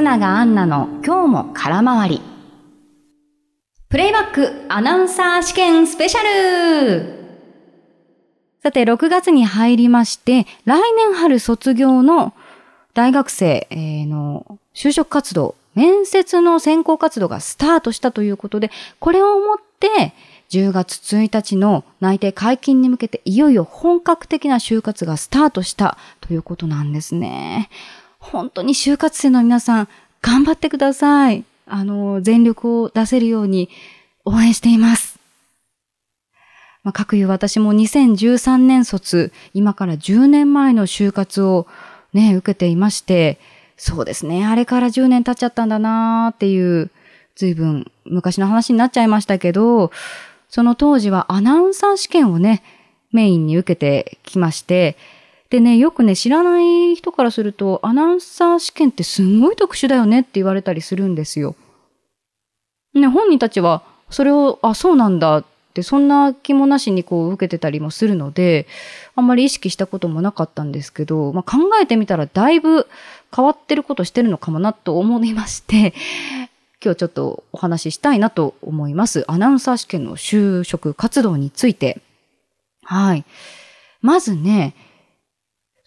松永アンナの今日も空回り。プレイバックアナウンサー試験スペシャルさて、6月に入りまして、来年春卒業の大学生の就職活動、面接の選考活動がスタートしたということで、これをもって10月1日の内定解禁に向けていよいよ本格的な就活がスタートしたということなんですね。本当に就活生の皆さん、頑張ってください。あの、全力を出せるように応援しています。まあ、各いう私も2013年卒、今から10年前の就活をね、受けていまして、そうですね、あれから10年経っちゃったんだなーっていう、随分昔の話になっちゃいましたけど、その当時はアナウンサー試験をね、メインに受けてきまして、でね、よくね、知らない人からすると、アナウンサー試験ってすんごい特殊だよねって言われたりするんですよ。ね、本人たちは、それを、あ、そうなんだって、そんな気もなしにこう受けてたりもするので、あんまり意識したこともなかったんですけど、まあ、考えてみたらだいぶ変わってることしてるのかもなと思いまして、今日ちょっとお話ししたいなと思います。アナウンサー試験の就職活動について。はい。まずね、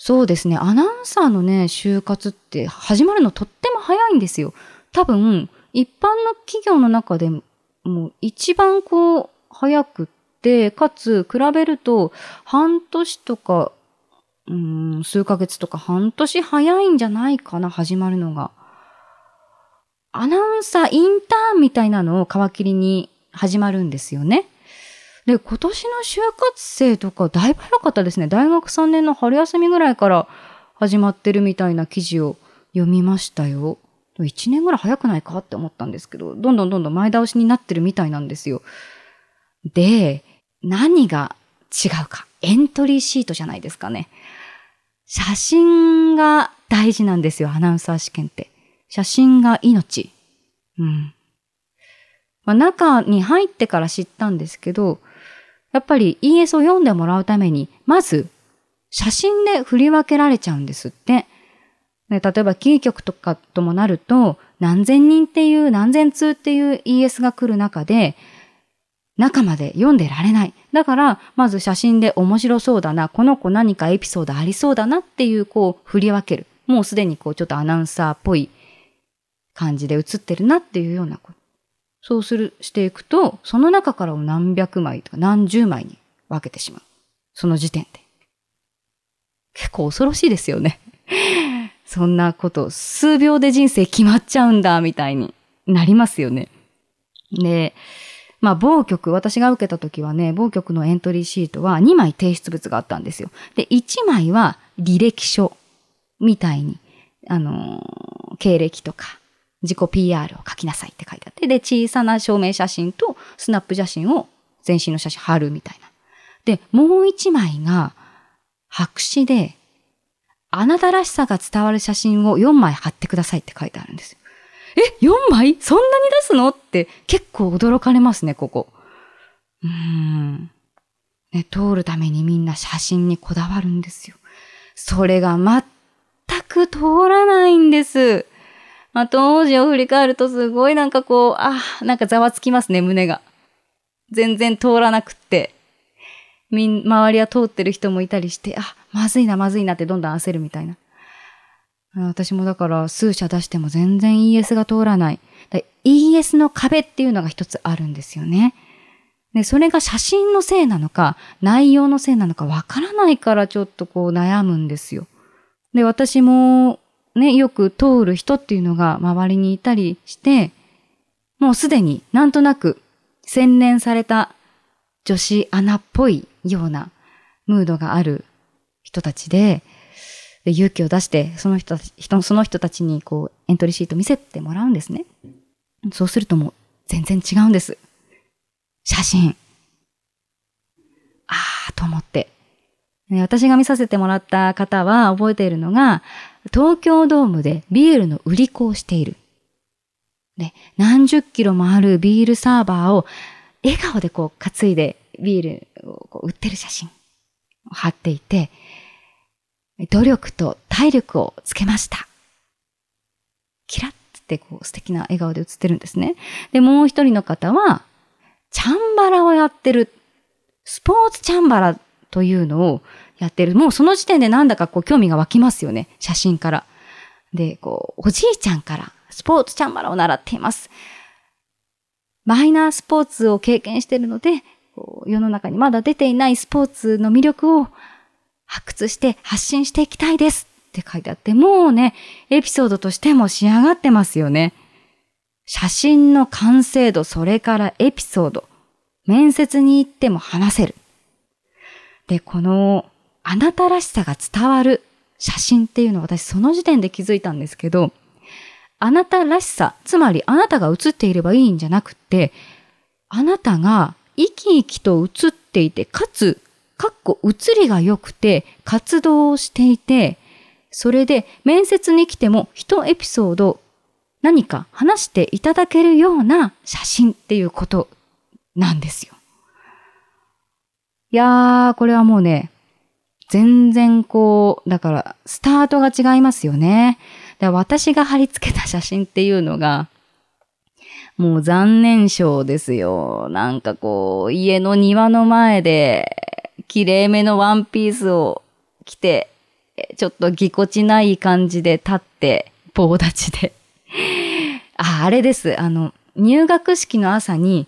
そうですね、アナウンサーのね、就活って始まるのとっても早いんですよ。多分、一般の企業の中でも一番こう、早くって、かつ、比べると、半年とか、うん、数ヶ月とか半年早いんじゃないかな、始まるのが。アナウンサーインターンみたいなのを皮切りに始まるんですよね。で、今年の就活生とかだいぶ早かったですね。大学3年の春休みぐらいから始まってるみたいな記事を読みましたよ。1年ぐらい早くないかって思ったんですけど、どんどんどんどん前倒しになってるみたいなんですよ。で、何が違うか。エントリーシートじゃないですかね。写真が大事なんですよ、アナウンサー試験って。写真が命。うん。まあ、中に入ってから知ったんですけど、やっぱり ES を読んでもらうために、まず、写真で振り分けられちゃうんですって。例えばキー局とかともなると、何千人っていう、何千通っていう ES が来る中で、中まで読んでられない。だから、まず写真で面白そうだな、この子何かエピソードありそうだなっていう、こう、振り分ける。もうすでにこう、ちょっとアナウンサーっぽい感じで映ってるなっていうようなこ。そうする、していくと、その中からを何百枚とか何十枚に分けてしまう。その時点で。結構恐ろしいですよね。そんなこと、数秒で人生決まっちゃうんだ、みたいになりますよね。で、まあ、某局、私が受けた時はね、某局のエントリーシートは2枚提出物があったんですよ。で、1枚は履歴書みたいに、あのー、経歴とか、自己 PR を書きなさいって書いてあって、で、小さな証明写真とスナップ写真を全身の写真貼るみたいな。で、もう一枚が白紙で、あなたらしさが伝わる写真を4枚貼ってくださいって書いてあるんですよ。え ?4 枚？そんなに出すの？って結構驚かれますね、ここ。うーん。ね、通るためにみんな写真にこだわるんですよ。それが全く通らないんです。まあ、当時を振り返るとすごいなんかこう、ああなんかざわつきますね、胸が。全然通らなくって。みん、周りは通ってる人もいたりして、あ、まずいな、まずいなってどんどん焦るみたいな。私もだから数社出しても全然 ES が通らない。ES の壁っていうのが一つあるんですよね。で、それが写真のせいなのか、内容のせいなのかわからないからちょっとこう悩むんですよ。で、私もね、よく通る人っていうのが周りにいたりして、もうすでになんとなく洗練された女子アナっぽいようなムードがある人たちで、で勇気を出して、その人たち、その人たちにこうエントリーシート見せてもらうんですね。そうするともう全然違うんです。写真。あーと思って。私が見させてもらった方は覚えているのが、東京ドームでビールの売り子をしている。で、何十キロもあるビールサーバーを笑顔でこう担いでビールを売ってる写真を貼っていて、努力と体力をつけました。キラッってこう素敵な笑顔で写ってるんですね。で、もう一人の方は、チャンバラをやってる。スポーツチャンバラというのをやってる。もうその時点でなんだかこう興味が湧きますよね。写真から。で、こう、おじいちゃんからスポーツチャンバラを習っています。マイナースポーツを経験しているので、世の中にまだ出ていないスポーツの魅力を発掘して発信していきたいですって書いてあって、もうね、エピソードとしても仕上がってますよね。写真の完成度、それからエピソード、面接に行っても話せる。で、このあなたらしさが伝わる写真っていうのを私その時点で気づいたんですけど、あなたらしさ、つまりあなたが映っていればいいんじゃなくて、あなたが生き生きと映っていて、かつ、かっこ映りが良くて、活動をしていて、それで面接に来ても一エピソード何か話していただけるような写真っていうことなんですよ。いやー、これはもうね、全然こう、だからスタートが違いますよね。で私が貼り付けた写真っていうのが、もう残念賞ですよ。なんかこう、家の庭の前で、綺麗めのワンピースを着て、ちょっとぎこちない感じで立って、棒立ちで。あ、あれです。あの、入学式の朝に、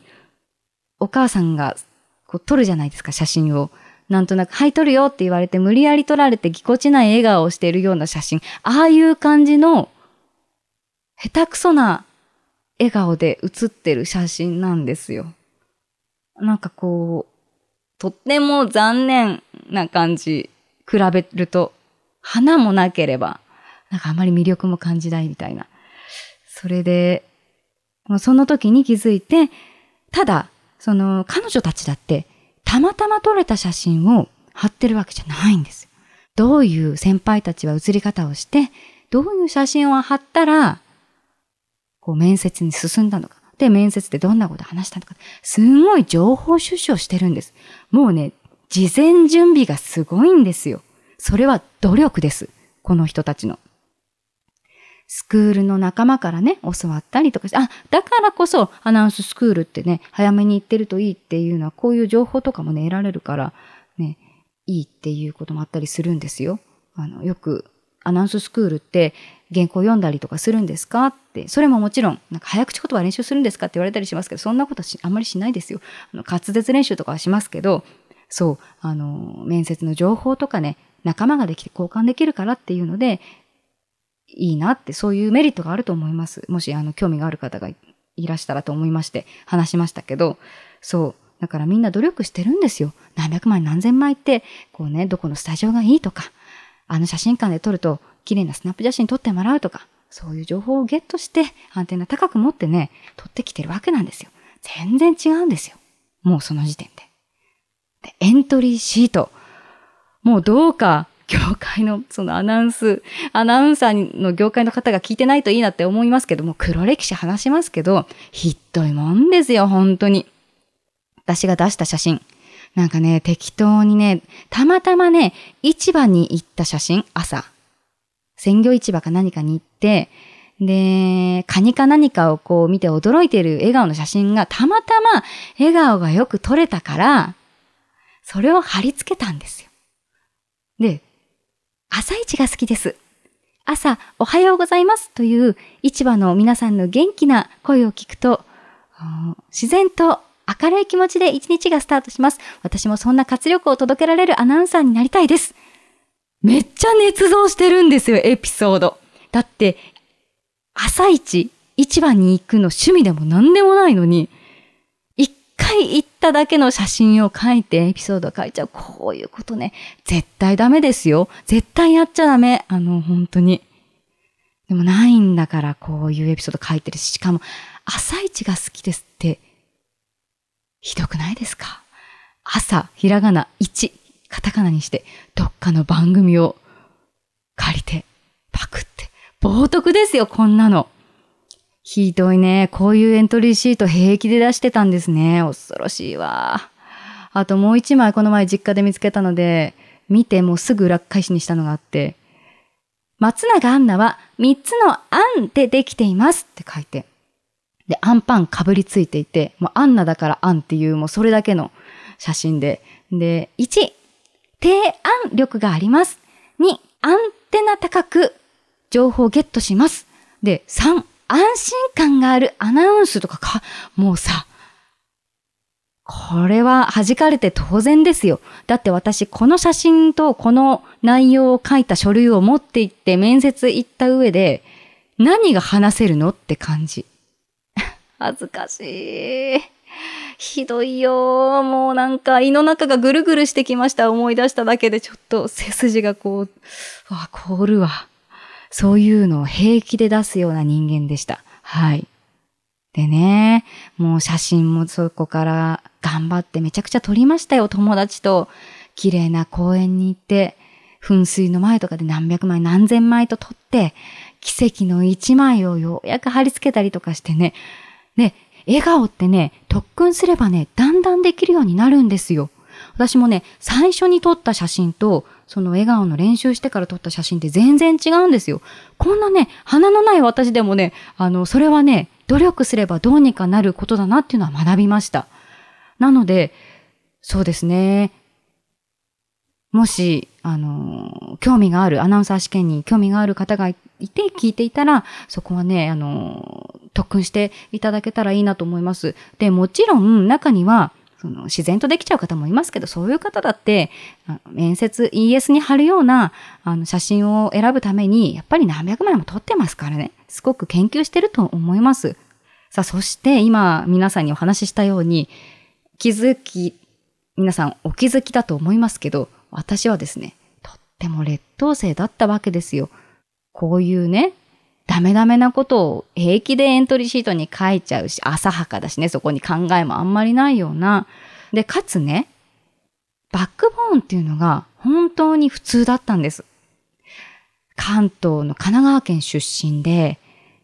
お母さんがこう撮るじゃないですか、写真を。なんとなく、はい、撮るよって言われて、無理やり撮られてぎこちない笑顔をしているような写真。ああいう感じの、下手くそな笑顔で写ってる写真なんですよ。なんかこう、とっても残念な感じ、比べると、花もなければ、なんかあまり魅力も感じないみたいな。それで、その時に気づいて、ただ、その彼女たちだって、たまたま撮れた写真を貼ってるわけじゃないんです。どういう先輩たちは写り方をして、どういう写真を貼ったら、こう面接に進んだのか。で、面接でどんなこと話したのか。すごい情報収集をしてるんです。もうね、事前準備がすごいんですよ。それは努力です。この人たちの。スクールの仲間からね、教わったりとかして、あ、だからこそアナウンススクールってね、早めに行ってるといいっていうのは、こういう情報とかもね、得られるから、ね、いいっていうこともあったりするんですよ。あの、よく、アナウンススクールって原稿読んだりとかするんですかって、それももちろん、なんか早口言葉練習するんですかって言われたりしますけど、そんなことあんまりしないですよ。あの滑舌練習とかはしますけど、そう、あの、面接の情報とかね、仲間ができて交換できるからっていうので、いいなって、そういうメリットがあると思います。もし、あの、興味がある方がいらしたらと思いまして話しましたけど、そう。だからみんな努力してるんですよ。何百枚何千枚って、こうね、どこのスタジオがいいとか、あの写真館で撮ると綺麗なスナップ写真撮ってもらうとか、そういう情報をゲットして、アンテナ高く持ってね、撮ってきてるわけなんですよ。全然違うんですよ。もうその時点で。で、エントリーシート。もうどうか業界のそのアナウンス、アナウンサーの業界の方が聞いてないといいなって思いますけども、黒歴史話しますけど、ひどいもんですよ、本当に。私が出した写真。なんかね、適当にね、たまたまね、市場に行った写真、朝。鮮魚市場か何かに行って、で、カニか何かをこう見て驚いている笑顔の写真がたまたま笑顔がよく撮れたから、それを貼り付けたんですよ。で、朝市が好きです。朝、おはようございますという市場の皆さんの元気な声を聞くと、自然と明るい気持ちで一日がスタートします。私もそんな活力を届けられるアナウンサーになりたいです。めっちゃ捏造してるんですよ、エピソード。だって、朝市、市場に行くの趣味でも何でもないのに、回行っただけの写真を書いてエピソードを書いちゃう。こういうことね。絶対ダメですよ。絶対やっちゃダメ。あの、本当に。でもないんだからこういうエピソード書いてるし、しかも、朝一が好きですって、ひどくないですか？朝、ひらがな1、カタカナにして、どっかの番組を借りて、パクって。冒涜ですよ、こんなの。ひどいね。こういうエントリーシート平気で出してたんですね。恐ろしいわ。あともう一枚この前実家で見つけたので、見てもうすぐ裏返しにしたのがあって、松永アンナは3つのアンでできていますって書いて。で、アンパンかぶりついていて、もうアンナだからアンっていうもうそれだけの写真で。で、1、提案力があります。2、アンテナ高く情報をゲットします。で、3、安心感があるアナウンスとかか、もうさ、これは弾かれて当然ですよ。だって私、この写真とこの内容を書いた書類を持って行って面接行った上で、何が話せるのって感じ。恥ずかしい。ひどいよ。もうなんか胃の中がぐるぐるしてきました。思い出しただけでちょっと背筋がこう、わ、凍るわ。そういうのを平気で出すような人間でした。はい。でね、もう写真もそこから頑張ってめちゃくちゃ撮りましたよ、友達と。綺麗な公園に行って、噴水の前とかで何百枚何千枚と撮って、奇跡の一枚をようやく貼り付けたりとかしてね。で、笑顔ってね、特訓すればね、だんだんできるようになるんですよ。私もね、最初に撮った写真と、その笑顔の練習してから撮った写真って全然違うんですよ。こんなね、鼻のない私でもね、あの、それはね、努力すればどうにかなることだなっていうのは学びました。なので、そうですね。もし、あの、興味がある、アナウンサー試験に興味がある方がいて聞いていたら、そこはね、あの、特訓していただけたらいいなと思います。で、もちろん中には、その自然とできちゃう方もいますけど、そういう方だって、面接 ES に貼るようなあの写真を選ぶために、やっぱり何百枚も撮ってますからね。すごく研究してると思います。さあ、そして今皆さんにお話ししたように、気づき、皆さんお気づきだと思いますけど、私はですね、とっても劣等生だったわけですよ。こういうね、ダメダメなことを平気でエントリーシートに書いちゃうし、浅はかだしね、そこに考えもあんまりないような。で、かつね、バックボーンっていうのが本当に普通だったんです。関東の神奈川県出身で、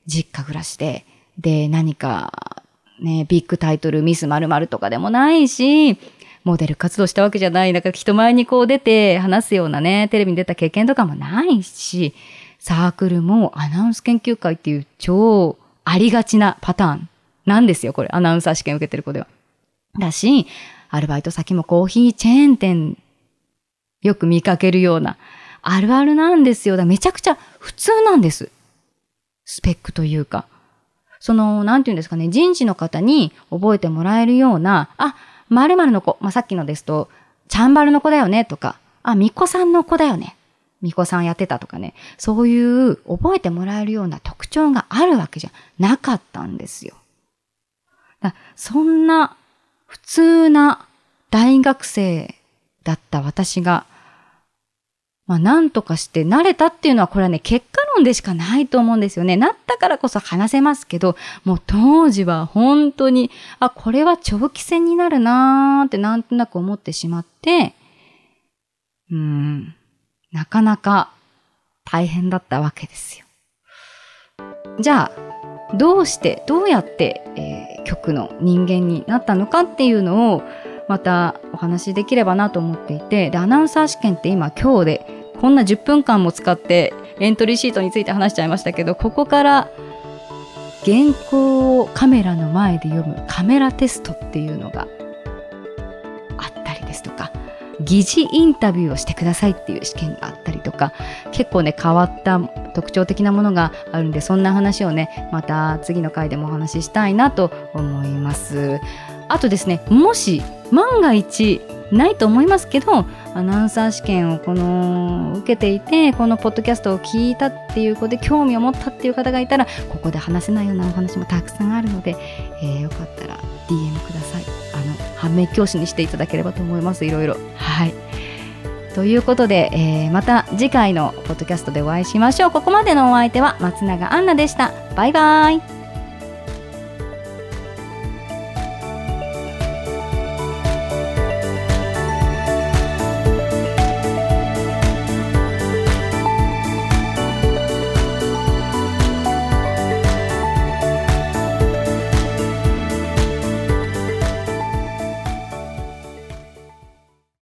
実家暮らしで、で、何か、ね、ビッグタイトル、ミス〇〇とかでもないし、モデル活動したわけじゃない、なんか人前にこう出て話すようなね、テレビに出た経験とかもないし、サークルもアナウンス研究会っていう超ありがちなパターンなんですよ、これ。アナウンサー試験受けてる子では。だし、アルバイト先もコーヒーチェーン店、よく見かけるような、あるあるなんですよ。だめちゃくちゃ普通なんです。スペックというか。その、なんていうんですかね、人事の方に覚えてもらえるような、あ、〇〇の子、まあ、さっきのですと、チャンバルの子だよねとか、あ、ミコさんの子だよね巫女さんやってたとかね、そういう覚えてもらえるような特徴があるわけじゃなかったんですよ。だそんな普通な大学生だった私が、まあなんとかして慣れたっていうのはこれはね、結果論でしかないと思うんですよね。なったからこそ話せますけど、もう当時は本当に、あ、これは長期戦になるなーってなんとなく思ってしまって、うん。なかなか大変だったわけですよ。じゃあ、どうして、どうやって、えー、局の人間になったのかっていうのを、またお話しできればなと思っていて、で、アナウンサー試験って今今日で、こんな10分間も使ってエントリーシートについて話しちゃいましたけど、ここから原稿をカメラの前で読むカメラテストっていうのがあったりですとか、疑似インタビューをしてくださいっていう試験があったりとか結構ね変わった特徴的なものがあるんでそんな話をねまた次の回でもお話ししたいなと思います。あとですねもし万が一ないと思いますけどアナウンサー試験をこの受けていてこのポッドキャストを聞いたっていう子で興味を持ったっていう方がいたらここで話せないようなお話もたくさんあるので、えー、よかったら DM ください。反面教師にしていただければと思います。いろいろ。はい。ということで、えー、また次回のポッドキャストでお会いしましょう。ここまでのお相手は松永杏奈でした。バイバイ。